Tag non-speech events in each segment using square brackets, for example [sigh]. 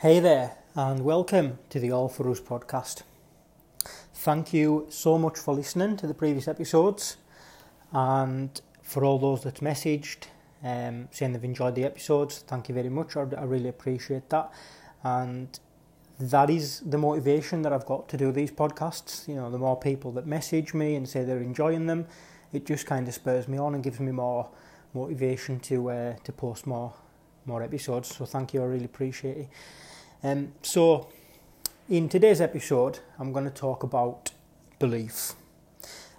Hey there, and welcome to the All For Us podcast. Thank you so much for listening to the previous episodes, and for all those that messaged um, saying they've enjoyed the episodes. Thank you very much. I, really appreciate that, and that is the motivation that I've got to do these podcasts. You know, the more people that message me and say they're enjoying them, it just kind of spurs me on and gives me more motivation to uh, to post more more episodes. So thank you. I really appreciate it. Um, so, in today's episode, I'm going to talk about belief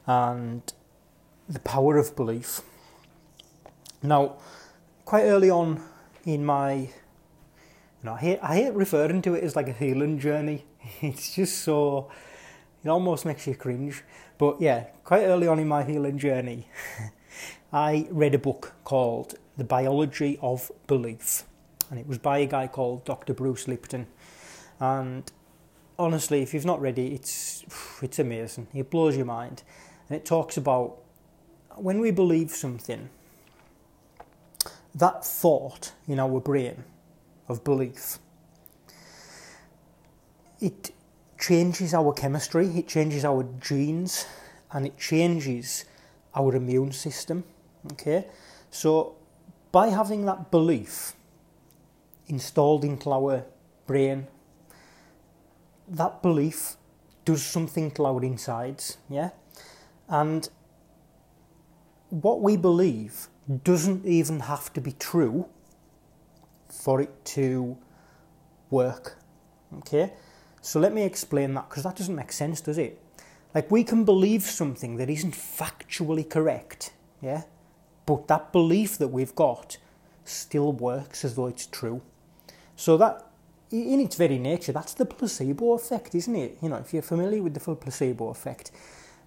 and the power of belief. Now, quite early on in my, you know, I hate, I hate referring to it as like a healing journey. [laughs] It's just so, it almost makes you cringe. But yeah, quite early on in my healing journey, [laughs] I read a book called The Biology of Belief and it was by a guy called Dr. Bruce Lipton. And honestly, if you've not read it, it's [sighs] it's amazing. It blows your mind, and it talks about when we believe something, that thought in our brain of belief, it changes our chemistry, it changes our genes, and it changes our immune system. Okay, so by having that belief installed into our brain, that belief does something to our insides, yeah? And what we believe doesn't even have to be true for it to work, okay? So let me explain that because that doesn't make sense, does it? Like we can believe something that isn't factually correct, yeah? But that belief that we've got still works as though it's true. So that, in its very nature, that's the placebo effect, isn't it? You know, if you're familiar with the full placebo effect,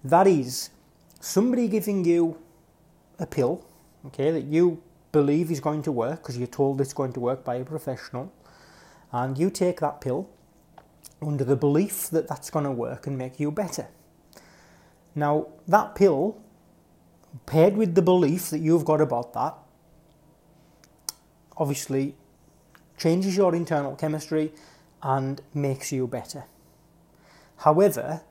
that is somebody giving you a pill, okay, that you believe is going to work because you're told it's going to work by a professional, and you take that pill under the belief that that's going to work and make you better. Now, that pill, paired with the belief that you've got about that, obviously changes your internal chemistry and makes you better. However,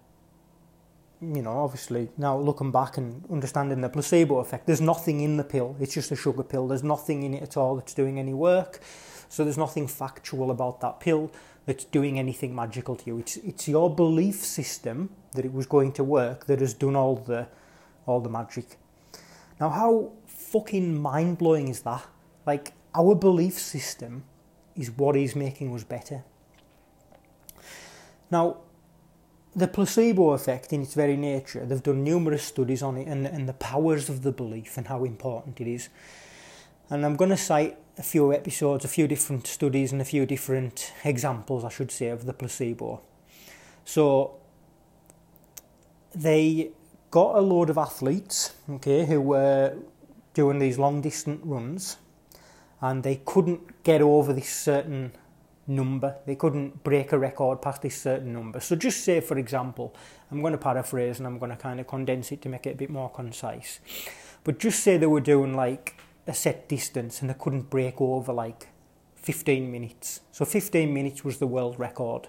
you know, obviously, now looking back and understanding the placebo effect, there's nothing in the pill. It's just a sugar pill. There's nothing in it at all that's doing any work. So there's nothing factual about that pill that's doing anything magical to you. It's it's your belief system that it was going to work that has done all the all the magic. Now, how fucking mind blowing is that? Like our belief system is what is making us better. Now, the placebo effect, in its very nature, they've done numerous studies on it and, and the powers of the belief and how important it is. And I'm going to cite a few episodes, a few different studies, and a few different examples, I should say, of the placebo. So, they got a load of athletes, okay, who were doing these long distance runs and they couldn't get over this certain number. They couldn't break a record past this certain number. So just say, for example, I'm going to paraphrase and I'm going to kind of condense it to make it a bit more concise. But just say they were doing like a set distance and they couldn't break over like 15 minutes. So 15 minutes was the world record.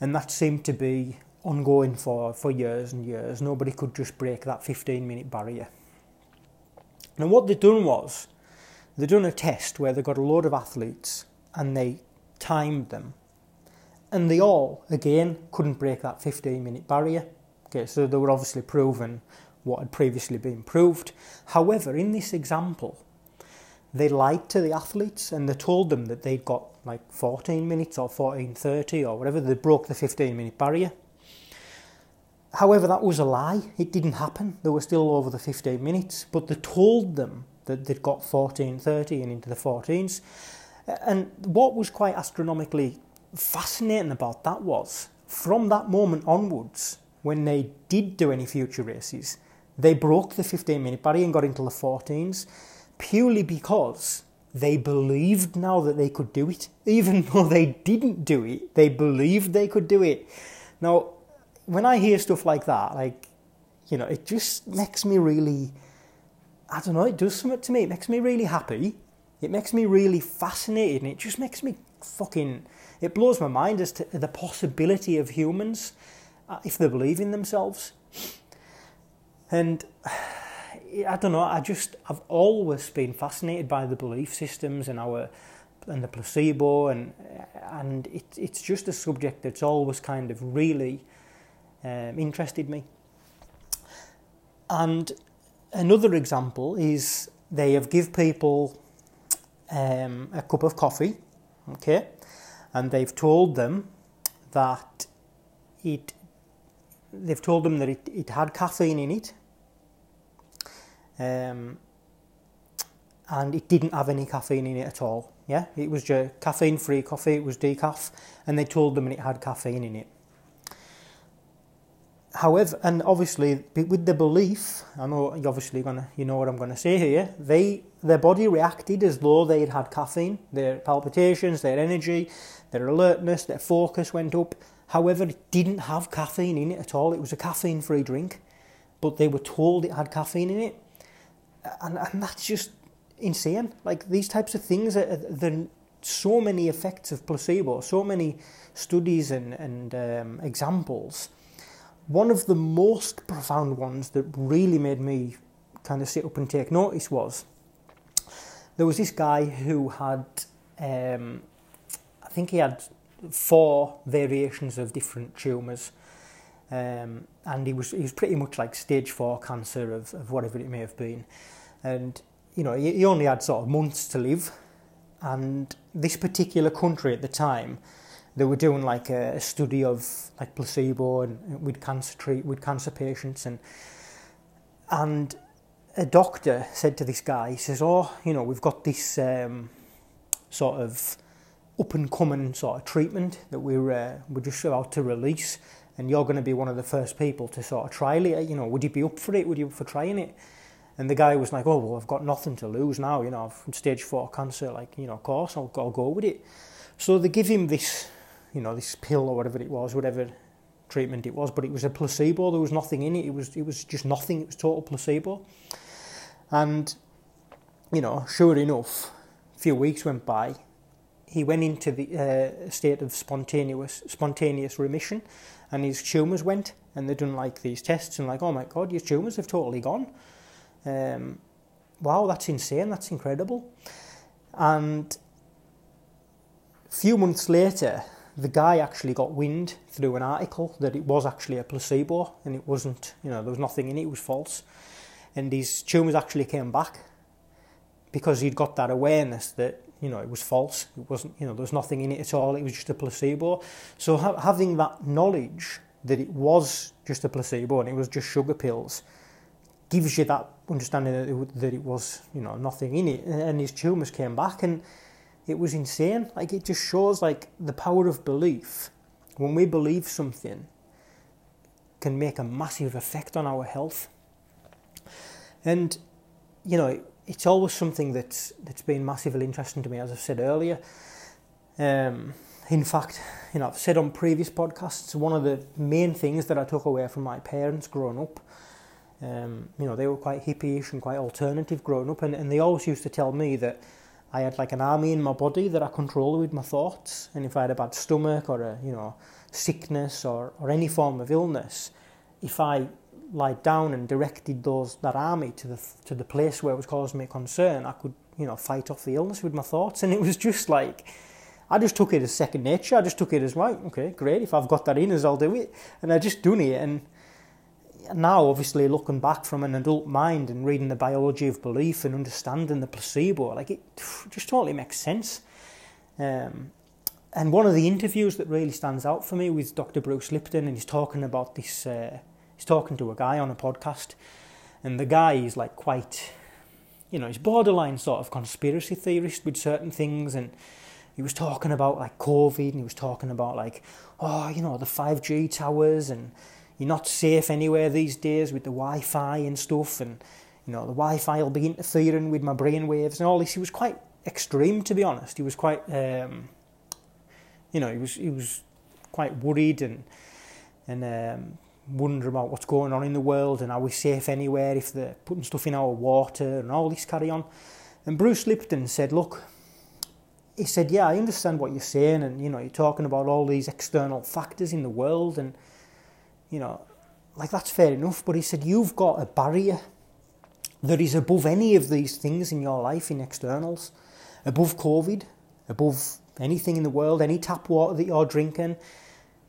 And that seemed to be ongoing for, for years and years. Nobody could just break that 15 minute barrier. And what they'd done was they done a test where they got a load of athletes and they timed them. And they all, again, couldn't break that 15 minute barrier. Okay, so they were obviously proven what had previously been proved. However, in this example, they lied to the athletes and they told them that they'd got like 14 minutes or 14.30 or whatever, they broke the 15 minute barrier. However, that was a lie. It didn't happen. They were still over the 15 minutes, but they told them that they'd got 14, 30 and into the 14s. And what was quite astronomically fascinating about that was from that moment onwards, when they did do any future races, they broke the 15 minute barrier and got into the 14s purely because they believed now that they could do it. [laughs] Even though they didn't do it, they believed they could do it. Now, when I hear stuff like that, like, you know, it just makes me really I don't know, it does something to me. It makes me really happy. It makes me really fascinated and it just makes me fucking it blows my mind as to the possibility of humans uh, if they believe in themselves. And [sighs] I don't know. I just I've always been fascinated by the belief systems and our and the placebo and and it, it's just a subject that's always kind of really um, interested me. And another example is they have give people um, a cup of coffee, okay, and they've told them that it they've told them that it, it had caffeine in it um, and it didn't have any caffeine in it at all. Yeah, it was just caffeine-free coffee. It was decaf, and they told them it had caffeine in it. However, and obviously with the belief, I know you're obviously gonna, you know what I'm gonna say here. They, their body reacted as though they had had caffeine. Their palpitations, their energy, their alertness, their focus went up. However, it didn't have caffeine in it at all. It was a caffeine-free drink, but they were told it had caffeine in it and, and that's just insane. Like these types of things, are, the so many effects of placebo, so many studies and, and um, examples. One of the most profound ones that really made me kind of sit up and take notice was there was this guy who had, um, I think he had four variations of different tumours. Um, and he was he was pretty much like stage four cancer of, of whatever it may have been, and you know he, he only had sort of months to live, and this particular country at the time, they were doing like a, a study of like placebo and with cancer treat with cancer patients and and a doctor said to this guy, he says, "Oh, you know, we've got this um, sort of up and coming sort of treatment that we're uh, we're just about to release." and you're going to be one of the first people to sort of trial it. You know, would you be up for it? Would you be up for trying it? And the guy was like, oh, well, I've got nothing to lose now, you know, I've stage four cancer, like, you know, of course, I'll, I'll go with it. So they give him this, you know, this pill or whatever it was, whatever treatment it was, but it was a placebo, there was nothing in it, it was, it was just nothing, it was total placebo. And, you know, sure enough, a few weeks went by, he went into the uh, state of spontaneous spontaneous remission, and his tumours went, and they done like these tests, and like, oh my god, your tumours have totally gone. Um, wow, that's insane, that's incredible. And a few months later, the guy actually got wind through an article that it was actually a placebo, and it wasn't, you know, there was nothing in it, it was false. And his tumours actually came back because he'd got that awareness that you know, it was false. It wasn't, you know, there was nothing in it at all. It was just a placebo. So ha- having that knowledge that it was just a placebo and it was just sugar pills gives you that understanding that it, that it was, you know, nothing in it. And his tumours came back and it was insane. Like, it just shows, like, the power of belief. When we believe something, can make a massive effect on our health. And, you know, it's always something that's that's been massively interesting to me, as I've said earlier. Um, in fact, you know, I've said on previous podcasts, one of the main things that I took away from my parents growing up, um, you know, they were quite hippie-ish and quite alternative growing up, and, and they always used to tell me that I had like an army in my body that I controlled with my thoughts, and if I had a bad stomach or a, you know, sickness or, or any form of illness, if I lied down and directed those that army to the to the place where it was causing me concern, I could you know fight off the illness with my thoughts, and it was just like I just took it as second nature. I just took it as right, okay, great. If I've got that in us, I'll do it, and I just done it. And now, obviously, looking back from an adult mind and reading the biology of belief and understanding the placebo, like it just totally makes sense. Um, and one of the interviews that really stands out for me was Dr. Bruce Lipton, and he's talking about this. Uh, he's talking to a guy on a podcast, and the guy is like quite, you know, he's borderline sort of conspiracy theorist with certain things, and he was talking about like COVID, and he was talking about like, oh, you know, the 5G towers, and you're not safe anywhere these days with the Wi-Fi and stuff, and you know, the Wi-Fi will be interfering with my brain waves and all this. He was quite extreme, to be honest. He was quite, um, you know, he was he was quite worried and and um, wonder about what's going on in the world and are we safe anywhere if they're putting stuff in our water and all this carry on. And Bruce Lipton said, look, he said, yeah, I understand what you're saying, and you know, you're talking about all these external factors in the world, and you know, like that's fair enough. But he said, you've got a barrier that is above any of these things in your life in externals, above COVID, above anything in the world, any tap water that you're drinking,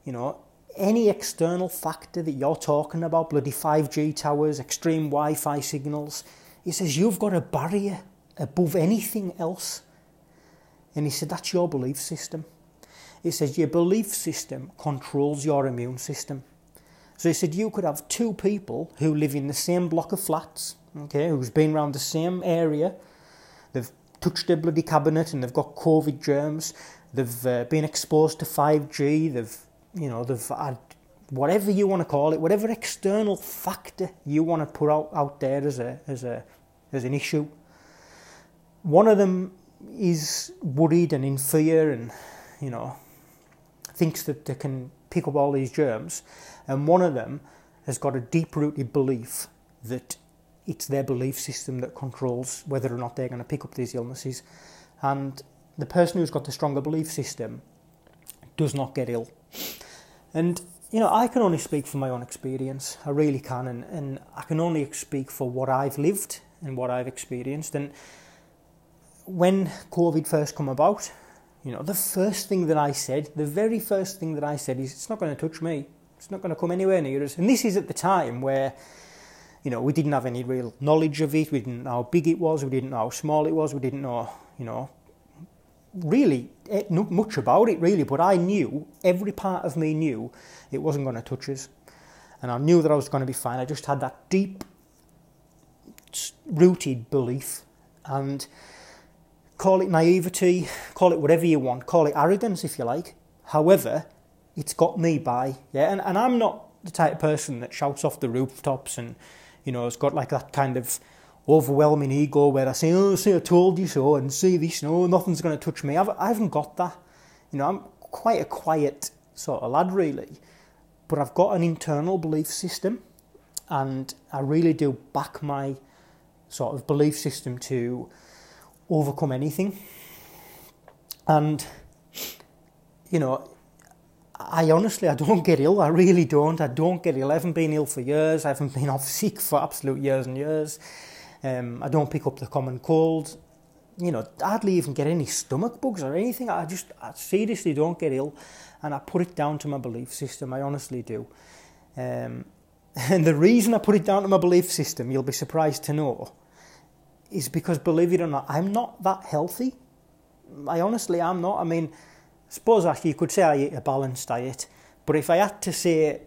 you know, any external factor that you're talking about, bloody 5G towers, extreme Wi Fi signals. He says, You've got a barrier above anything else. And he said, That's your belief system. He says, Your belief system controls your immune system. So he said, You could have two people who live in the same block of flats, okay, who's been around the same area. They've touched their bloody cabinet and they've got COVID germs. They've uh, been exposed to 5G. They've, you know, they've had whatever you want to call it, whatever external factor you want to put out, out there as a as a as an issue. One of them is worried and in fear and, you know, thinks that they can pick up all these germs. And one of them has got a deep rooted belief that it's their belief system that controls whether or not they're going to pick up these illnesses. And the person who's got the stronger belief system does not get ill. And, you know, I can only speak from my own experience. I really can. And, and I can only speak for what I've lived and what I've experienced. And when COVID first come about, you know, the first thing that I said, the very first thing that I said is, it's not going to touch me. It's not going to come anywhere near us. And this is at the time where, you know, we didn't have any real knowledge of it. We didn't know how big it was. We didn't know how small it was. We didn't know, you know, really eh, not much about it, really. But I knew, every part of me knew it wasn't going to touch us. And I knew that I was going to be fine. I just had that deep rooted belief. And call it naivety, call it whatever you want, call it arrogance if you like. However, it's got me by, yeah. And, and I'm not the type of person that shouts off the rooftops and, you know, has got like that kind of overwhelming ego where I say, oh, see, I told you so, and see this, no, nothing's going to touch me. I've, I haven't got that. You know, I'm quite a quiet sort of lad, really. But I've got an internal belief system, and I really do back my sort of belief system to overcome anything. And, you know, I honestly, I don't get ill. I really don't. I don't get ill. I haven't been ill for years. I haven't been [laughs] off sick for absolute years and years. Um, I don't pick up the common cold. You know, hardly even get any stomach bugs or anything. I just, I seriously don't get ill. And I put it down to my belief system. I honestly do. Um, [laughs] and the reason I put it down to my belief system, you'll be surprised to know, is because, believe it or not, I'm not that healthy. I honestly am not. I mean, I suppose actually you could say I eat a balanced diet, but if I had to say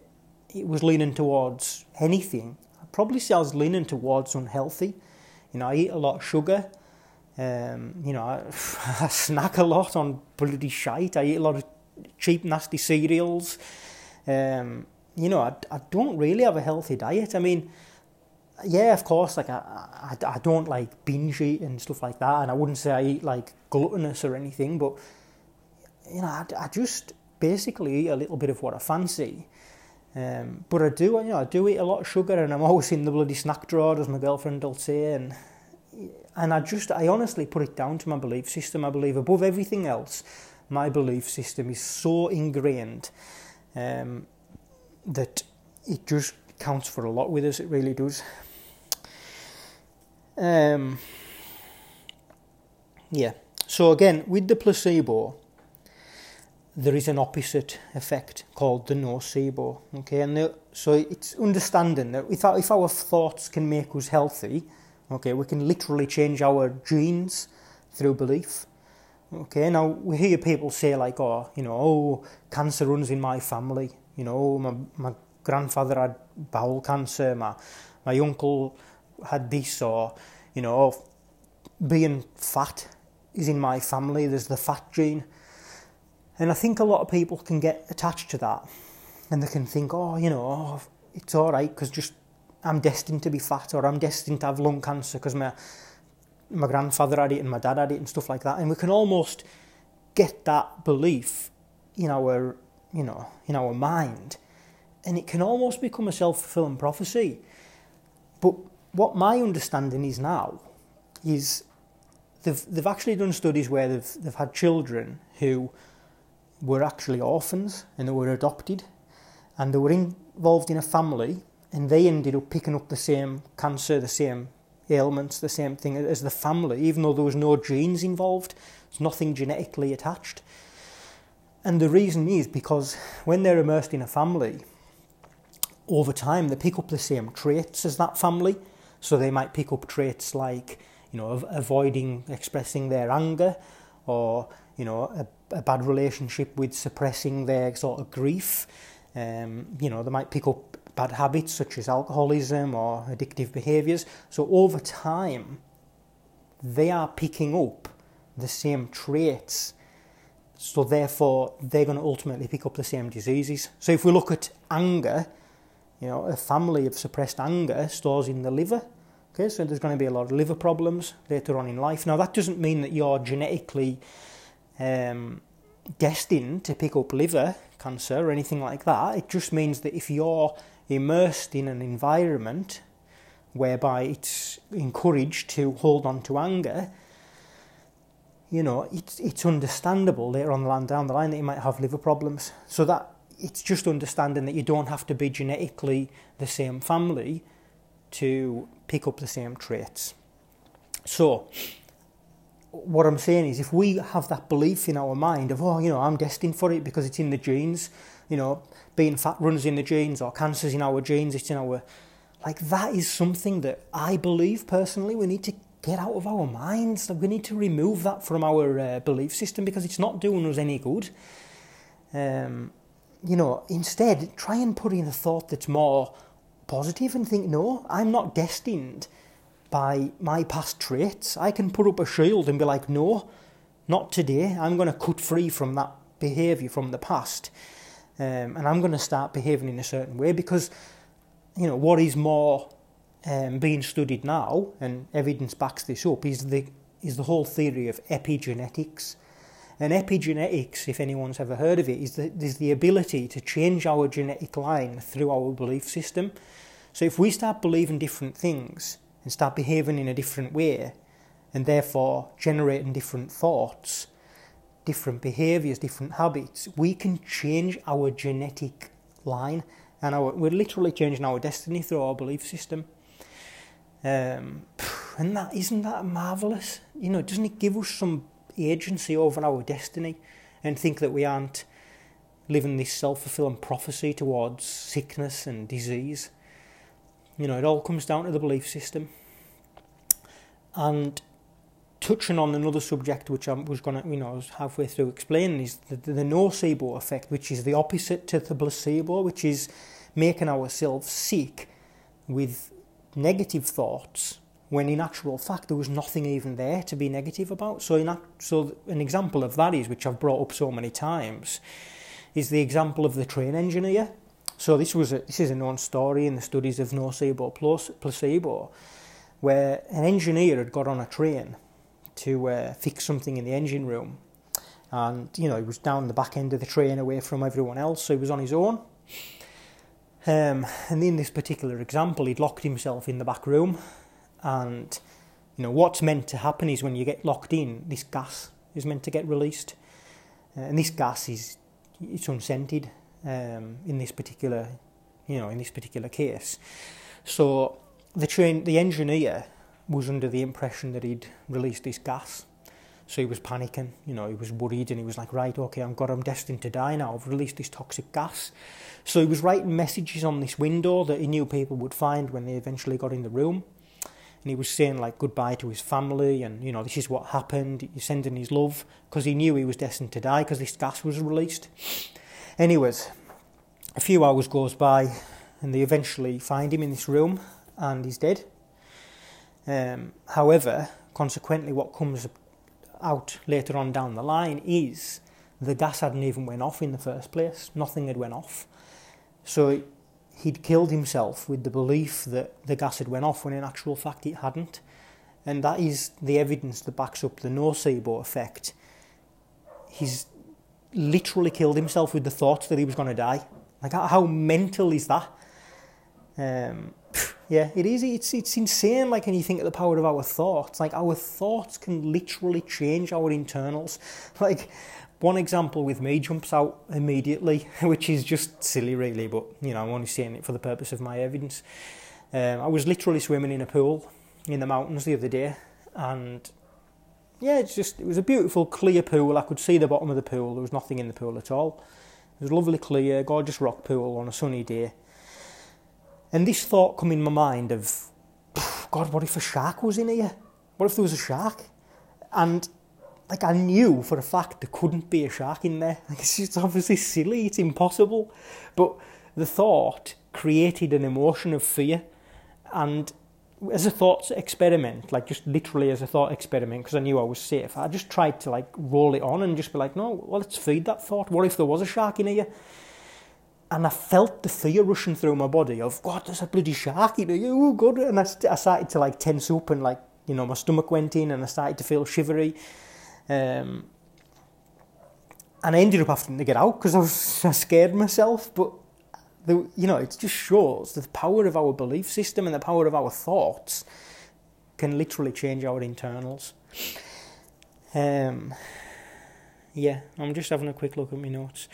it was leaning towards anything, I'd probably say I was leaning towards unhealthy. You know, I eat a lot of sugar. Um, you know, I, [laughs] I snack a lot on bloody shite. I eat a lot of cheap, nasty cereals. Um, you know, I, I don't really have a healthy diet. I mean, yeah, of course, like I, I, I don't like binge eat and stuff like that, and I wouldn't say I eat like gluttonous or anything, but you know, I, I just basically eat a little bit of what I fancy. Um, but I do, you know, I do eat a lot of sugar, and I'm always in the bloody snack drawer, as my girlfriend will say, and and I just, I honestly put it down to my belief system. I believe above everything else, my belief system is so ingrained um, that it just counts for a lot with us. It really does. Um, yeah. So again, with the placebo, there is an opposite effect called the nocebo. Okay, and the, so it's understanding that if our, if our thoughts can make us healthy, okay, we can literally change our genes through belief. Okay, now we hear people say like, oh, you know, oh, cancer runs in my family. You know, oh, my my grandfather had bowel cancer. My my uncle had this or, you know, being fat is in my family, there's the fat gene. And I think a lot of people can get attached to that and they can think, oh, you know, it's all right because just I'm destined to be fat or I'm destined to have lung cancer because my, my grandfather had it and my dad had it and stuff like that. And we can almost get that belief in our, you know, in our mind and it can almost become a self-fulfilling prophecy. But what my understanding is now is they've, they've actually done studies where they've, they've had children who were actually orphans and they were adopted and they were involved in a family and they ended up picking up the same cancer, the same ailments, the same thing as the family, even though there was no genes involved. There's nothing genetically attached. And the reason is because when they're immersed in a family, over time they pick up the same traits as that family. So they might pick up traits like, you know, avoiding expressing their anger or, you know, a, a bad relationship with suppressing their sort of grief. Um, you know, they might pick up bad habits such as alcoholism or addictive behaviours. So over time, they are picking up the same traits. So therefore, they're going to ultimately pick up the same diseases. So if we look at anger, you know, a family of suppressed anger stores in the liver. Okay, so there's going to be a lot of liver problems later on in life. Now that doesn't mean that you're genetically um, destined to pick up liver cancer or anything like that. It just means that if you're immersed in an environment whereby it's encouraged to hold on to anger, you know, it's it's understandable later on the line down the line that you might have liver problems. So that it's just understanding that you don't have to be genetically the same family to pick up the same traits. So what I'm saying is if we have that belief in our mind of, oh, you know, I'm destined for it because it's in the genes, you know, being fat runs in the genes or cancer's in our genes, it's in our. Like, that is something that I believe personally we need to get out of our minds. We need to remove that from our uh, belief system because it's not doing us any good. Um, you know, instead, try and put in a thought that's more positive and think, no, I'm not destined by my past traits. I can put up a shield and be like, no, not today. I'm going to cut free from that behaviour from the past um, and I'm going to start behaving in a certain way because, you know, what is more um, being studied now, and evidence backs this up, is the is the whole theory of epigenetics. And epigenetics, if anyone's ever heard of it, is the, is the ability to change our genetic line through our belief system. So if we start believing different things and start behaving in a different way, and therefore generating different thoughts, different behaviors, different habits, we can change our genetic line and our, we're literally changing our destiny through our belief system. Um, and that isn't that marvelous? You know, doesn't it give us some agency over our destiny and think that we aren't living this self fulfilling prophecy towards sickness and disease? You know, it all comes down to the belief system. And touching on another subject which I was going to, you know, I was halfway through explaining is the, the nocebo effect, which is the opposite to the placebo, which is making ourselves sick with negative thoughts when in actual fact there was nothing even there to be negative about. So, in, so an example of that is, which I've brought up so many times, is the example of the train engineer. So this was a, this is a known story in the studies of nocebo plus placebo, where an engineer had got on a train to uh, fix something in the engine room. And, you know, he was down the back end of the train away from everyone else, so he was on his own. Um, and in this particular example, he'd locked himself in the back room. And, you know, what's meant to happen is when you get locked in, this gas is meant to get released. Uh, and this gas is it's unscented um, in this particular, you know, in this particular case. So the train, the engineer was under the impression that he'd released this gas. So he was panicking, you know, he was worried and he was like, right, okay, I'm God, I'm destined to die now. I've released this toxic gas. So he was writing messages on this window that he knew people would find when they eventually got in the room. And he was saying like goodbye to his family and, you know, this is what happened. He's sending his love because he knew he was destined to die because this gas was released. Anyways, a few hours goes by and they eventually find him in this room and he's dead. Um, however, consequently, what comes out later on down the line is the gas hadn't even went off in the first place. Nothing had went off. So he'd killed himself with the belief that the gas had went off when in actual fact it hadn't. And that is the evidence that backs up the nocebo effect. He's literally killed himself with the thought that he was going to die. Like, how mental is that? Um, Yeah, it is. It's it's insane. Like when you think of the power of our thoughts, like our thoughts can literally change our internals. [laughs] Like one example with me jumps out immediately, [laughs] which is just silly, really. But you know, I'm only saying it for the purpose of my evidence. Um, I was literally swimming in a pool in the mountains the other day, and yeah, it's just it was a beautiful, clear pool. I could see the bottom of the pool. There was nothing in the pool at all. It was lovely, clear, gorgeous rock pool on a sunny day. And this thought come in my mind of, God, what if a shark was in here? What if there was a shark? And like I knew for a fact there couldn't be a shark in there. Like [laughs] it's just obviously silly. It's impossible. But the thought created an emotion of fear, and as a thought experiment, like just literally as a thought experiment, because I knew I was safe, I just tried to like roll it on and just be like, no, well, let's feed that thought. What if there was a shark in here? And I felt the fear rushing through my body of, God, there's a bloody shark in here. Oh, God. And I, I started to like tense up and like, you know, my stomach went in and I started to feel shivery. Um, and I ended up having to get out because I was I scared myself. But the, you know, it just shows the power of our belief system and the power of our thoughts can literally change our internals. Um, yeah, I'm just having a quick look at my notes.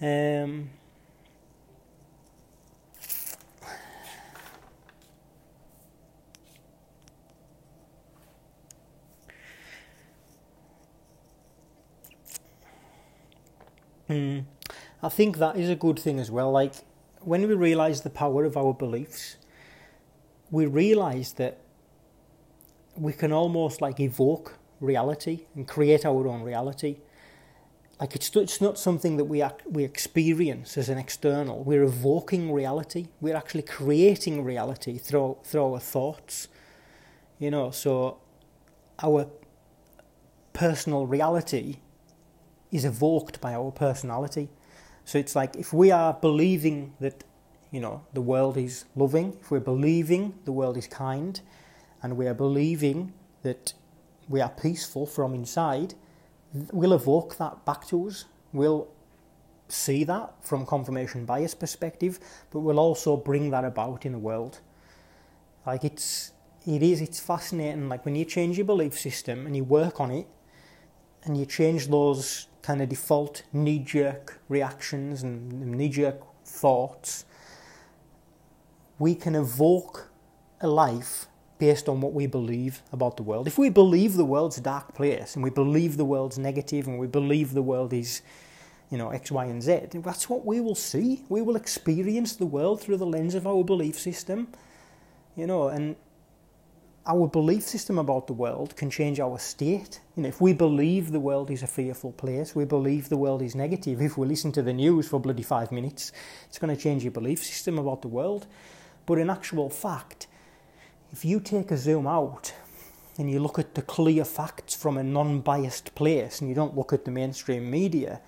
Um, Mm, I think that is a good thing as well. Like when we realize the power of our beliefs, we realize that we can almost like evoke reality and create our own reality. Like it's it's not something that we we experience as an external. We're evoking reality. We're actually creating reality through through our thoughts. You know, so our personal reality is evoked by our personality. So it's like if we are believing that, you know, the world is loving, if we're believing the world is kind, and we are believing that we are peaceful from inside, we'll evoke that back to us. We'll see that from confirmation bias perspective, but we'll also bring that about in the world. Like it's it is it's fascinating. Like when you change your belief system and you work on it, and you change those kind of default knee jerk reactions and knee jerk thoughts, we can evoke a life based on what we believe about the world. If we believe the world's a dark place and we believe the world's negative and we believe the world is, you know, X, Y, and Z, that's what we will see. We will experience the world through the lens of our belief system, you know, and our belief system about the world can change our state. You know, if we believe the world is a fearful place, we believe the world is negative. If we listen to the news for bloody five minutes, it's going to change your belief system about the world. But in actual fact, if you take a zoom out and you look at the clear facts from a non-biased place, and you don't look at the mainstream media,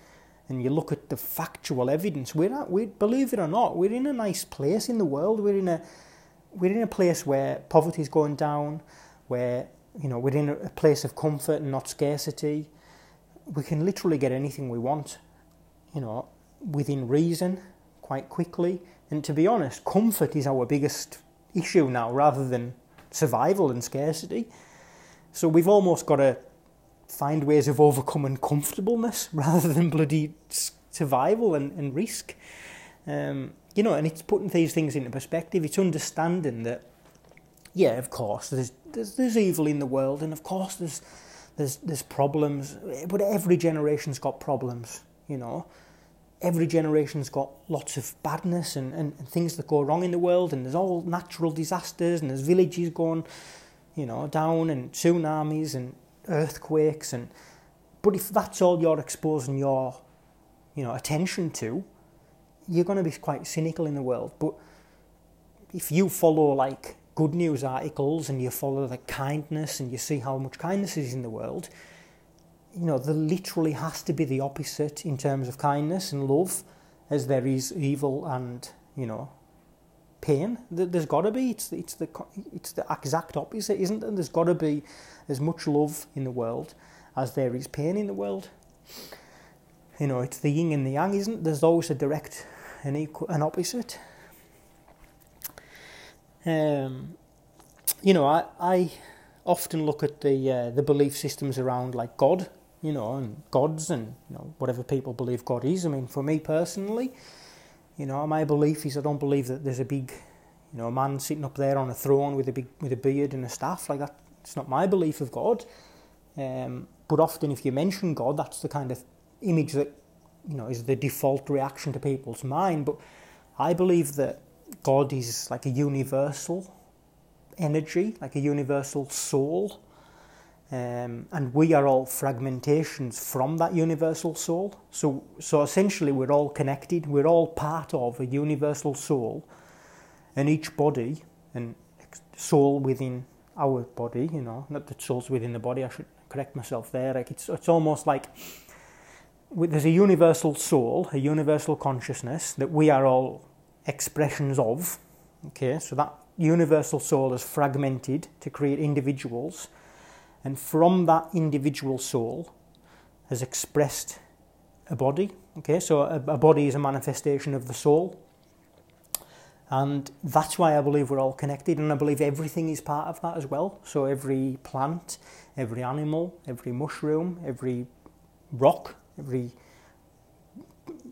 and you look at the factual evidence, we're at, we believe it or not, we're in a nice place in the world. We're in a we're in a place where poverty is going down, where you know we're in a place of comfort and not scarcity. We can literally get anything we want, you know, within reason, quite quickly. And to be honest, comfort is our biggest issue now, rather than survival and scarcity. So we've almost got to find ways of overcoming comfortableness [laughs] rather than bloody survival and, and risk. Um, you know, and it's putting these things into perspective. It's understanding that, yeah, of course, there's there's, there's evil in the world, and of course there's there's there's problems, but every generation's got problems. You know, every generation's got lots of badness and, and, and things that go wrong in the world, and there's all natural disasters, and there's villages going, you know, down, and tsunamis and earthquakes, and but if that's all you're exposing your, you know, attention to, you're going to be quite cynical in the world. But if you follow like good news articles and you follow the kindness and you see how much kindness is in the world, you know, there literally has to be the opposite in terms of kindness and love as there is evil and, you know, pain. There's got to be. It's, it's, the, it's the exact opposite, isn't there? There's got to be as much love in the world as there is pain in the world. You know, it's the yin and the yang, isn't There's always a direct an, equal, an opposite. Um, you know, I, I often look at the uh, the belief systems around like God, you know, and gods and you know whatever people believe God is. I mean, for me personally, you know, my belief is I don't believe that there's a big, you know, a man sitting up there on a throne with a big with a beard and a staff like that. It's not my belief of God. Um, but often, if you mention God, that's the kind of image that you know is the default reaction to people's mind. But I believe that God is like a universal energy, like a universal soul. Um, and we are all fragmentations from that universal soul. So, so essentially, we're all connected. We're all part of a universal soul, and each body and soul within our body. You know, not the soul's within the body. I should correct myself there. Like it's it's almost like there's a universal soul, a universal consciousness that we are all expressions of. Okay, so that universal soul is fragmented to create individuals, and from that individual soul has expressed a body. Okay, so a, a body is a manifestation of the soul. And that's why I believe we're all connected, and I believe everything is part of that as well. So every plant, every animal, every mushroom, every rock, every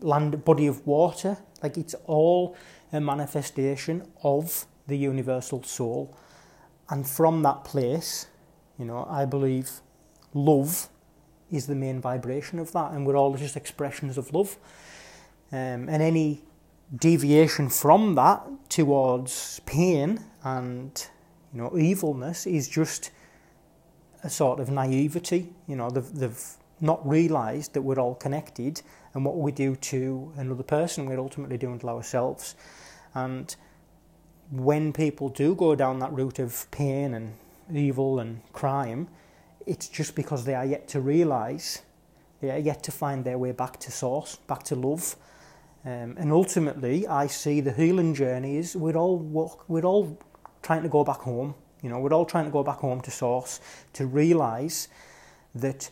land body of water, like it's all a manifestation of the universal soul. And from that place, you know, I believe love is the main vibration of that, and we're all just expressions of love. Um, and any deviation from that towards pain and you know evilness is just a sort of naivety. You know, they've, they've not realised that we're all connected, and what we do to another person, we're ultimately doing to ourselves. And when people do go down that route of pain and evil and crime, it's just because they are yet to realise, they are yet to find their way back to source, back to love. Um, and ultimately, I see the healing journey is we're all walk, we're all trying to go back home. You know, we're all trying to go back home to source to realise that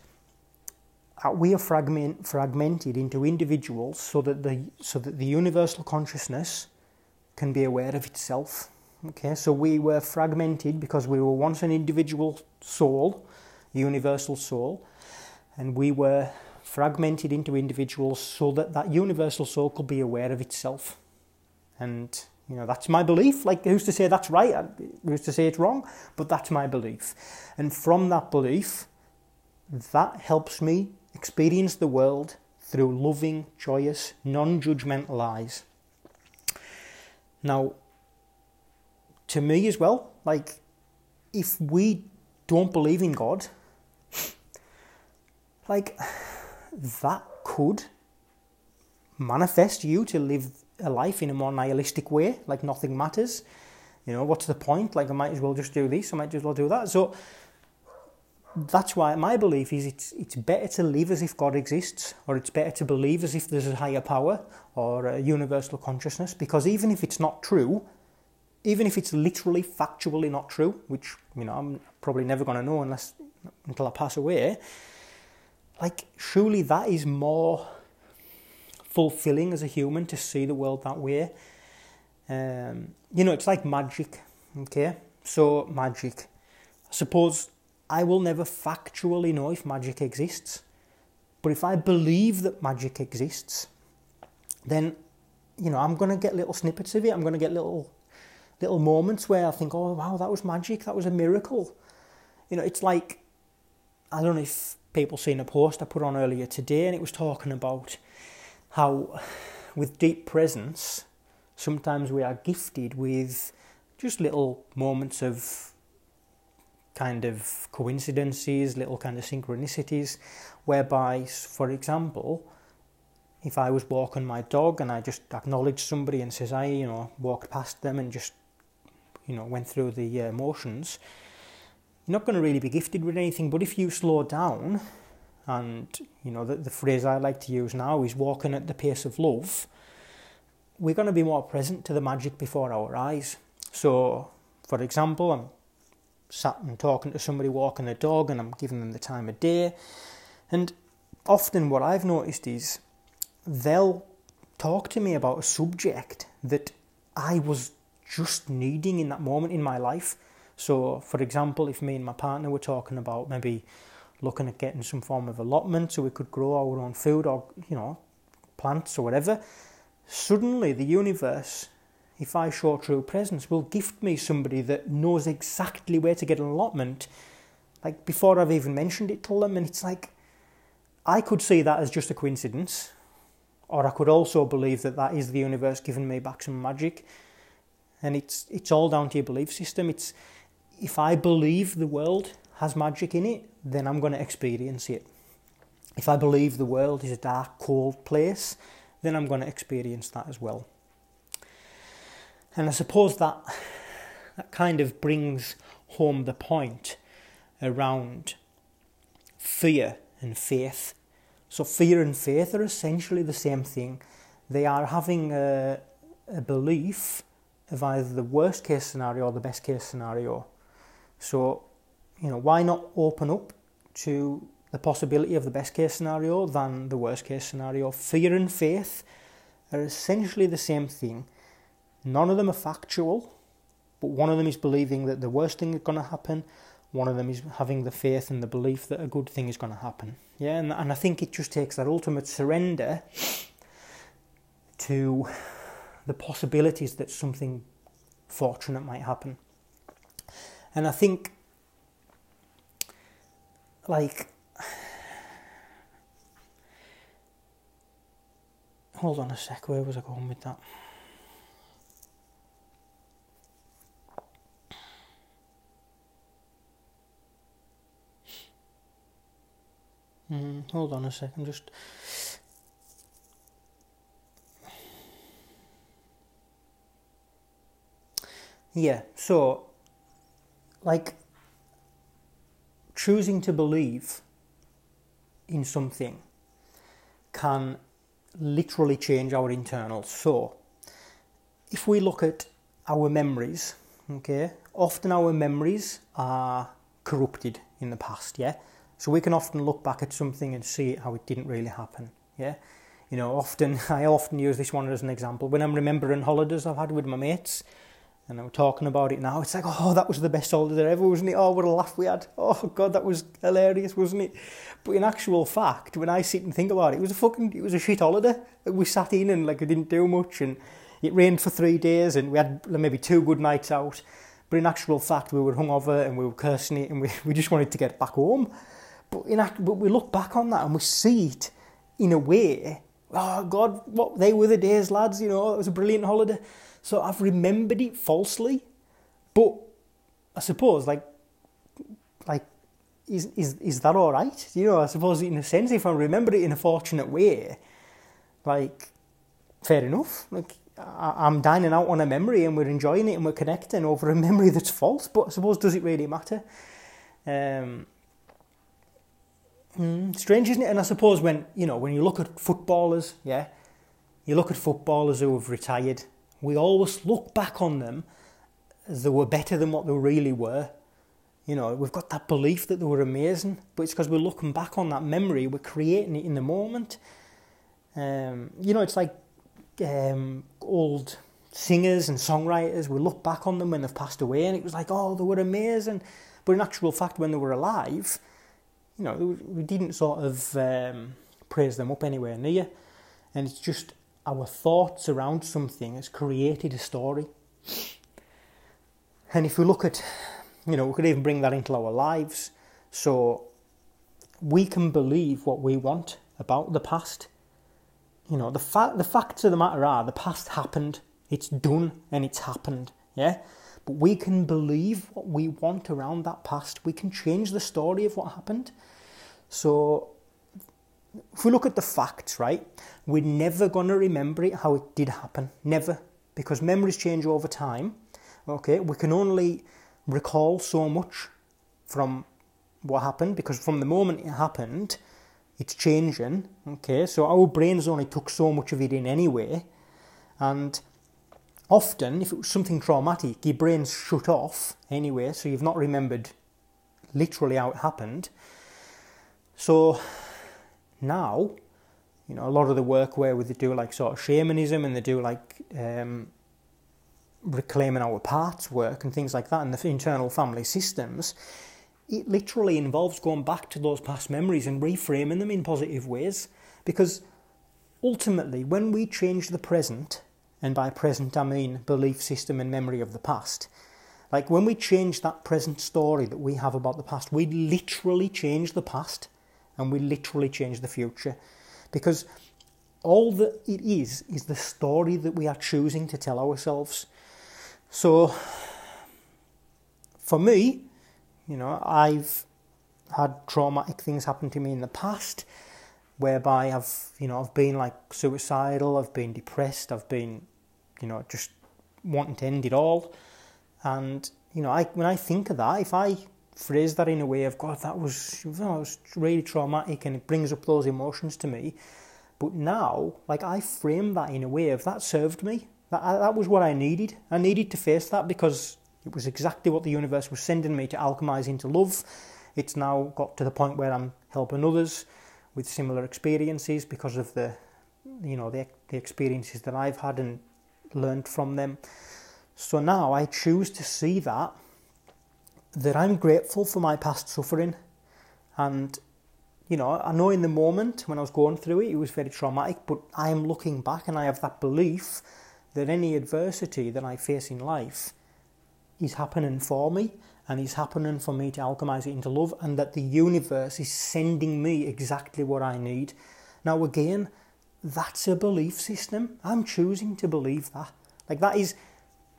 Uh, we are fragment, fragmented into individuals so that the so that the universal consciousness can be aware of itself. Okay, so we were fragmented because we were once an individual soul, universal soul, and we were fragmented into individuals so that that universal soul could be aware of itself. And you know that's my belief. Like who's to say that's right? Uh, who's to say it's wrong? But that's my belief, and from that belief, that helps me experience the world through loving, joyous, non-judgmental eyes. Now, to me as well, like, if we don't believe in God, like, that could manifest you to live a life in a more nihilistic way, like nothing matters. You know, what's the point? Like, I might as well just do this, I might as well do that. So, that's why my belief is it's it's better to live as if God exists, or it's better to believe as if there's a higher power or a universal consciousness. Because even if it's not true, even if it's literally factually not true, which you know I'm probably never going to know unless until I pass away, like surely that is more fulfilling as a human to see the world that way. Um, you know, it's like magic. Okay, so magic. I suppose I will never factually know if magic exists. But if I believe that magic exists, then you know I'm going to get little snippets of it. I'm going to get little little moments where I think, "Oh wow, that was magic. That was a miracle." You know, it's like I don't know if people seen a post I put on earlier today, and it was talking about how with deep presence, sometimes we are gifted with just little moments of kind of coincidences, little kind of synchronicities, whereby, for example, if I was walking my dog and I just acknowledged somebody and says I, you know, walked past them and just, you know, went through the uh, motions, you're not going to really be gifted with anything. But if you slow down, and you know, the, the phrase I like to use now is walking at the pace of love, we're going to be more present to the magic before our eyes. So, for example, I'm sat and talking to somebody walking a dog and I'm giving them the time of day. And often what I've noticed is they'll talk to me about a subject that I was just needing in that moment in my life. So, for example, if me and my partner were talking about maybe looking at getting some form of allotment so we could grow our own food or, you know, plants or whatever, suddenly the universe, if I show true presence, will gift me somebody that knows exactly where to get an allotment, like before I've even mentioned it to them. And it's like, I could see that as just a coincidence, or I could also believe that that is the universe giving me back some magic. And it's it's all down to your belief system. It's if I believe the world has magic in it, then I'm going to experience it. If I believe the world is a dark, cold place, then I'm going to experience that as well. And I suppose that that kind of brings home the point around fear and faith. So fear and faith are essentially the same thing. They are having a, a belief of either the worst case scenario or the best case scenario. So, you know, why not open up to the possibility of the best case scenario than the worst case scenario? Fear and faith are essentially the same thing. None of them are factual, but one of them is believing that the worst thing is going to happen. One of them is having the faith and the belief that a good thing is going to happen. Yeah, and, and I think it just takes that ultimate surrender to the possibilities that something fortunate might happen. And I think, like, [sighs] hold on a sec, where was I going with that? Mm, hold on a second, just. Yeah, so like choosing to believe in something can literally change our internals. So, if we look at our memories, okay, often our memories are corrupted in the past, yeah? So we can often look back at something and see how it didn't really happen, yeah? You know, often, [laughs] I often use this one as an example. When I'm remembering holidays I've had with my mates, and I'm talking about it now. It's like, oh, that was the best holiday ever, wasn't it? Oh, what a laugh we had. Oh, God, that was hilarious, wasn't it? But in actual fact, when I sit and think about it, it was a fucking, it was a shit holiday. We sat in and, like, we didn't do much, and it rained for three days, and we had maybe two good nights out. But in actual fact, we were hungover, and we were cursing it, and we, [laughs] we just wanted to get back home. But, in but we look back on that, and we see it in a way, oh, God, what they were the days, lads, you know, it was a brilliant holiday. So I've remembered it falsely, but I suppose like like is is is that all right? You know, I suppose in a sense, if I remember it in a fortunate way, like fair enough. Like I, am dining out on a memory and we're enjoying it and we're connecting over a [laughs] memory that's false. But I suppose does it really matter? Um, hmm, strange, isn't it? And I suppose when you know when you look at footballers, yeah, you look at footballers who have retired we always look back on them as they were better than what they really were. You know, we've got that belief that they were amazing, but it's because we're looking back on that memory, we're creating it in the moment. Um, you know, it's like um, old singers and songwriters, we look back on them when they've passed away and it was like, oh, they were amazing. But in actual fact, when they were alive, you know, we didn't sort of um, praise them up anywhere near. And it's just our thoughts around something has created a story. And if we look at, you know, we could even bring that into our lives. So we can believe what we want about the past. You know, the fact the facts of the matter are the past happened, it's done and it's happened. Yeah? But we can believe what we want around that past. We can change the story of what happened. So if we look at the facts, right, we're never going to remember it how it did happen. Never. Because memories change over time. Okay, we can only recall so much from what happened because from the moment it happened, it's changing. Okay, so our brains only took so much of it in anyway. And often, if it was something traumatic, your brain's shut off anyway, so you've not remembered literally how it happened. So now, you know, a lot of the work where they do like sort of shamanism and they do like um, reclaiming our parts work and things like that and the internal family systems, it literally involves going back to those past memories and reframing them in positive ways. Because ultimately, when we change the present, and by present I mean belief system and memory of the past, like when we change that present story that we have about the past, we literally change the past and we literally change the future. Because all that it is is the story that we are choosing to tell ourselves. So, for me, you know, I've had traumatic things happen to me in the past, whereby I've, you know, I've been like suicidal, I've been depressed, I've been, you know, just wanting to end it all. And, you know, I when I think of that, if I phrase that in a way of, God, that was, that was really traumatic and it brings up those emotions to me. But now, like, I frame that in a way of, that served me. That, that was what I needed. I needed to face that because it was exactly what the universe was sending me to alchemize into love. It's now got to the point where I'm helping others with similar experiences because of the, you know, the, the experiences that I've had and learned from them. So now I choose to see that, that I'm grateful for my past suffering. And, you know, I know in the moment when I was going through it, it was very traumatic, but I am looking back and I have that belief that any adversity that I face in life is happening for me and is happening for me to alchemize it into love and that the universe is sending me exactly what I need. Now again, that's a belief system. I'm choosing to believe that. Like that is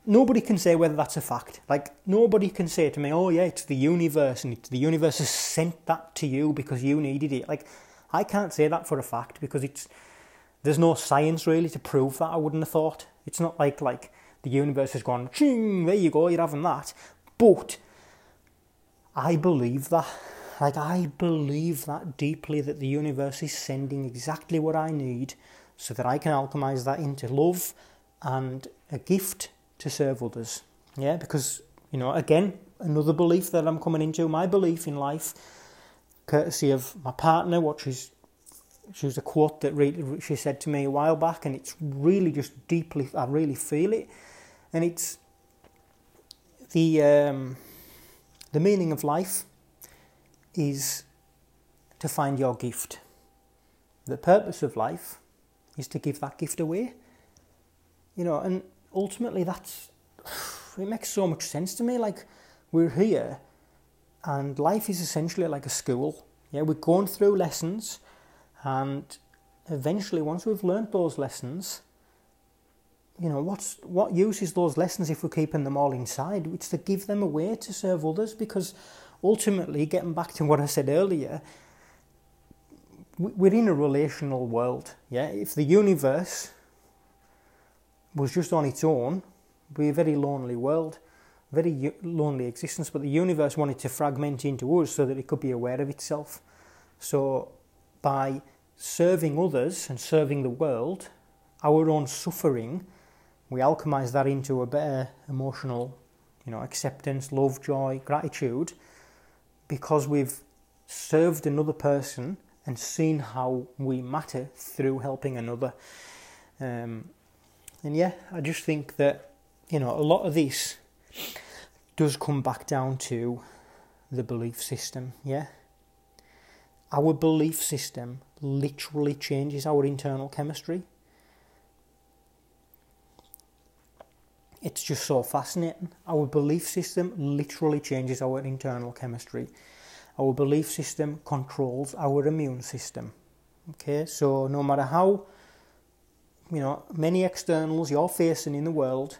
nobody can say whether that's a fact. Like nobody can say to me, "Oh yeah, it's the universe and the universe has sent that to you because you needed it." Like I can't say that for a fact because it's there's no science really to prove that. I wouldn't have thought. It's not like like the universe has gone, ching, there you go, you're having that. But I believe that. Like, I believe that deeply that the universe is sending exactly what I need so that I can alchemize that into love and a gift to serve others. Yeah, because, you know, again, another belief that I'm coming into, my belief in life, courtesy of my partner, what she's she was a quote that she said to me a while back, and it's really just deeply, I really feel it and it's the um, the meaning of life is to find your gift. The purpose of life is to give that gift away. You know, and ultimately that's it makes so much sense to me. Like we're here, and life is essentially like a school. Yeah, we're going through lessons, and eventually, once we've learned those lessons, you know, what's what use is those lessons if we're keeping them all inside? It's to give them away to serve others because ultimately, getting back to what I said earlier, we're in a relational world. Yeah, if the universe was just on its own, be a very lonely world, very lonely existence. But the universe wanted to fragment into us so that it could be aware of itself. So by serving others and serving the world, our own suffering we alchemize that into a better emotional, you know, acceptance, love, joy, gratitude, because we've served another person and seen how we matter through helping another. Um, and yeah, I just think that, you know, a lot of this does come back down to the belief system, yeah? Our belief system literally changes our internal chemistry. It's just so fascinating. Our belief system literally changes our internal chemistry. Our belief system controls our immune system. Okay, so no matter how you know many externals you're facing in the world,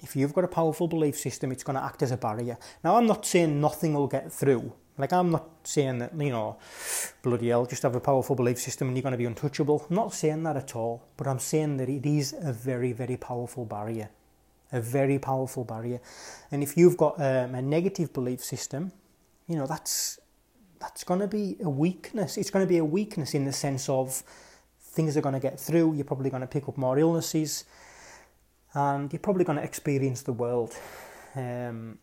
if you've got a powerful belief system, it's going to act as a barrier. Now, I'm not saying nothing will get through. Like, I'm not saying that, you know, bloody hell, just have a powerful belief system and you're going to be untouchable. I'm not saying that at all, but I'm saying that it is a very, very powerful barrier. A very powerful barrier. And if you've got um, a negative belief system, you know, that's that's going to be a weakness. It's going to be a weakness in the sense of things are going to get through. You're probably going to pick up more illnesses, and you're probably going to experience the world um,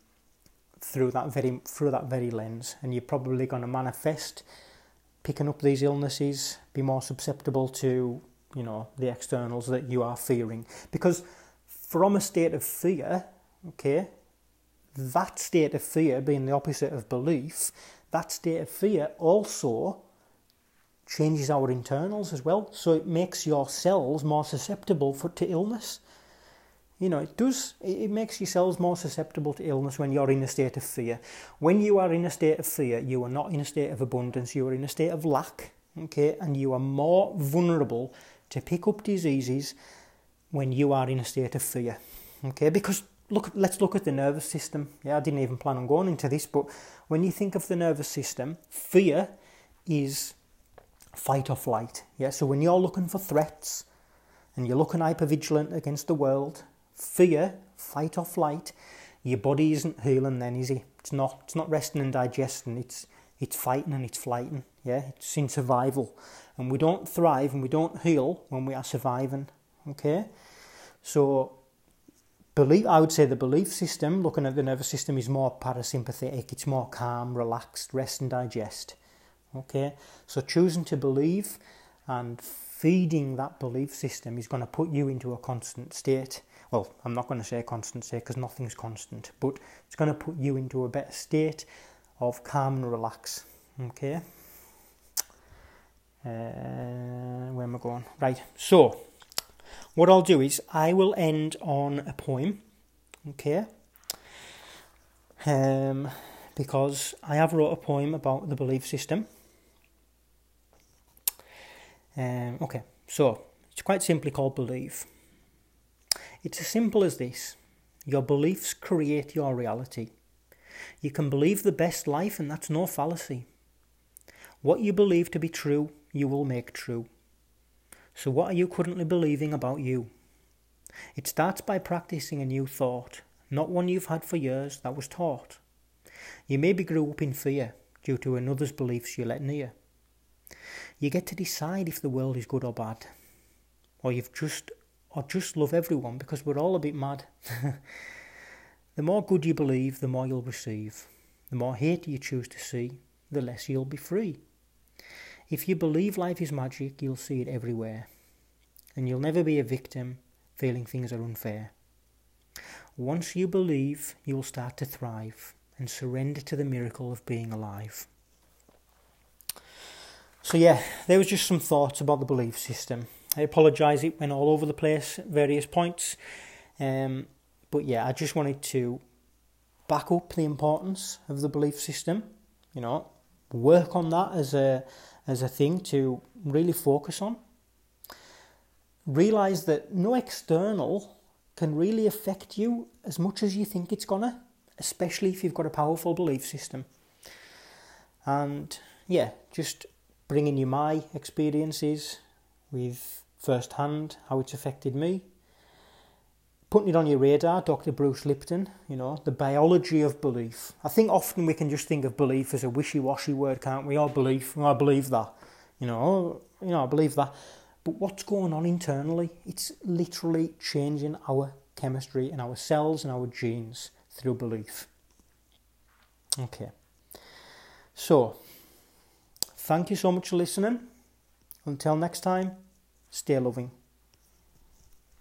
through that very through that very lens, and you're probably going to manifest picking up these illnesses, be more susceptible to you know the externals that you are fearing, because from a state of fear, okay, that state of fear being the opposite of belief, that state of fear also changes our internals as well. So it makes your cells more susceptible for, to illness. You know, it does, it makes your cells more susceptible to illness when you're in a state of fear. When you are in a state of fear, you are not in a state of abundance, you are in a state of lack, okay, and you are more vulnerable to pick up diseases when you are in a state of fear, okay, because look, let's look at the nervous system. Yeah, I didn't even plan on going into this, but when you think of the nervous system, fear is fight or flight. Yeah, so when you're looking for threats and you're looking hypervigilant against the world, fear, fight or flight, your body isn't healing then, is it? It's not. It's not resting and digesting. It's it's fighting and it's flighting. Yeah, it's in survival, and we don't thrive and we don't heal when we are surviving. Okay, so belief. I would say the belief system, looking at the nervous system, is more parasympathetic. It's more calm, relaxed, rest and digest. Okay, so choosing to believe and feeding that belief system is going to put you into a constant state. Well, I'm not going to say constant state because nothing's constant, but it's going to put you into a better state of calm and relax. Okay. Uh, where am I going? Right. So, what I'll do is I will end on a poem. Okay. Um, because I have wrote a poem about the belief system. Um, okay, so it's quite simply called belief. It's as simple as this your beliefs create your reality. You can believe the best life, and that's no fallacy. What you believe to be true, you will make true. So, what are you currently believing about you? It starts by practicing a new thought, not one you've had for years that was taught. You maybe grew up in fear due to another's beliefs you let near. You get to decide if the world is good or bad, or you've just or just love everyone because we're all a bit mad. [laughs] the more good you believe, the more you'll receive. The more hate you choose to see, the less you'll be free. If you believe life is magic, you'll see it everywhere. And you'll never be a victim feeling things are unfair. Once you believe, you will start to thrive and surrender to the miracle of being alive. So, yeah, there was just some thoughts about the belief system. I apologise, it went all over the place at various points. Um, but yeah, I just wanted to back up the importance of the belief system, you know, work on that as a as a thing to really focus on. Realize that no external can really affect you as much as you think it's gonna, especially if you've got a powerful belief system. And yeah, just bringing you my experiences with firsthand how it's affected me. Putting it on your radar, Dr. Bruce Lipton, you know, the biology of belief. I think often we can just think of belief as a wishy washy word, can't we? Or belief, I believe that. You know, you know, I believe that. But what's going on internally? It's literally changing our chemistry and our cells and our genes through belief. Okay. So, Thank you so much for listening. Until next time, stay loving.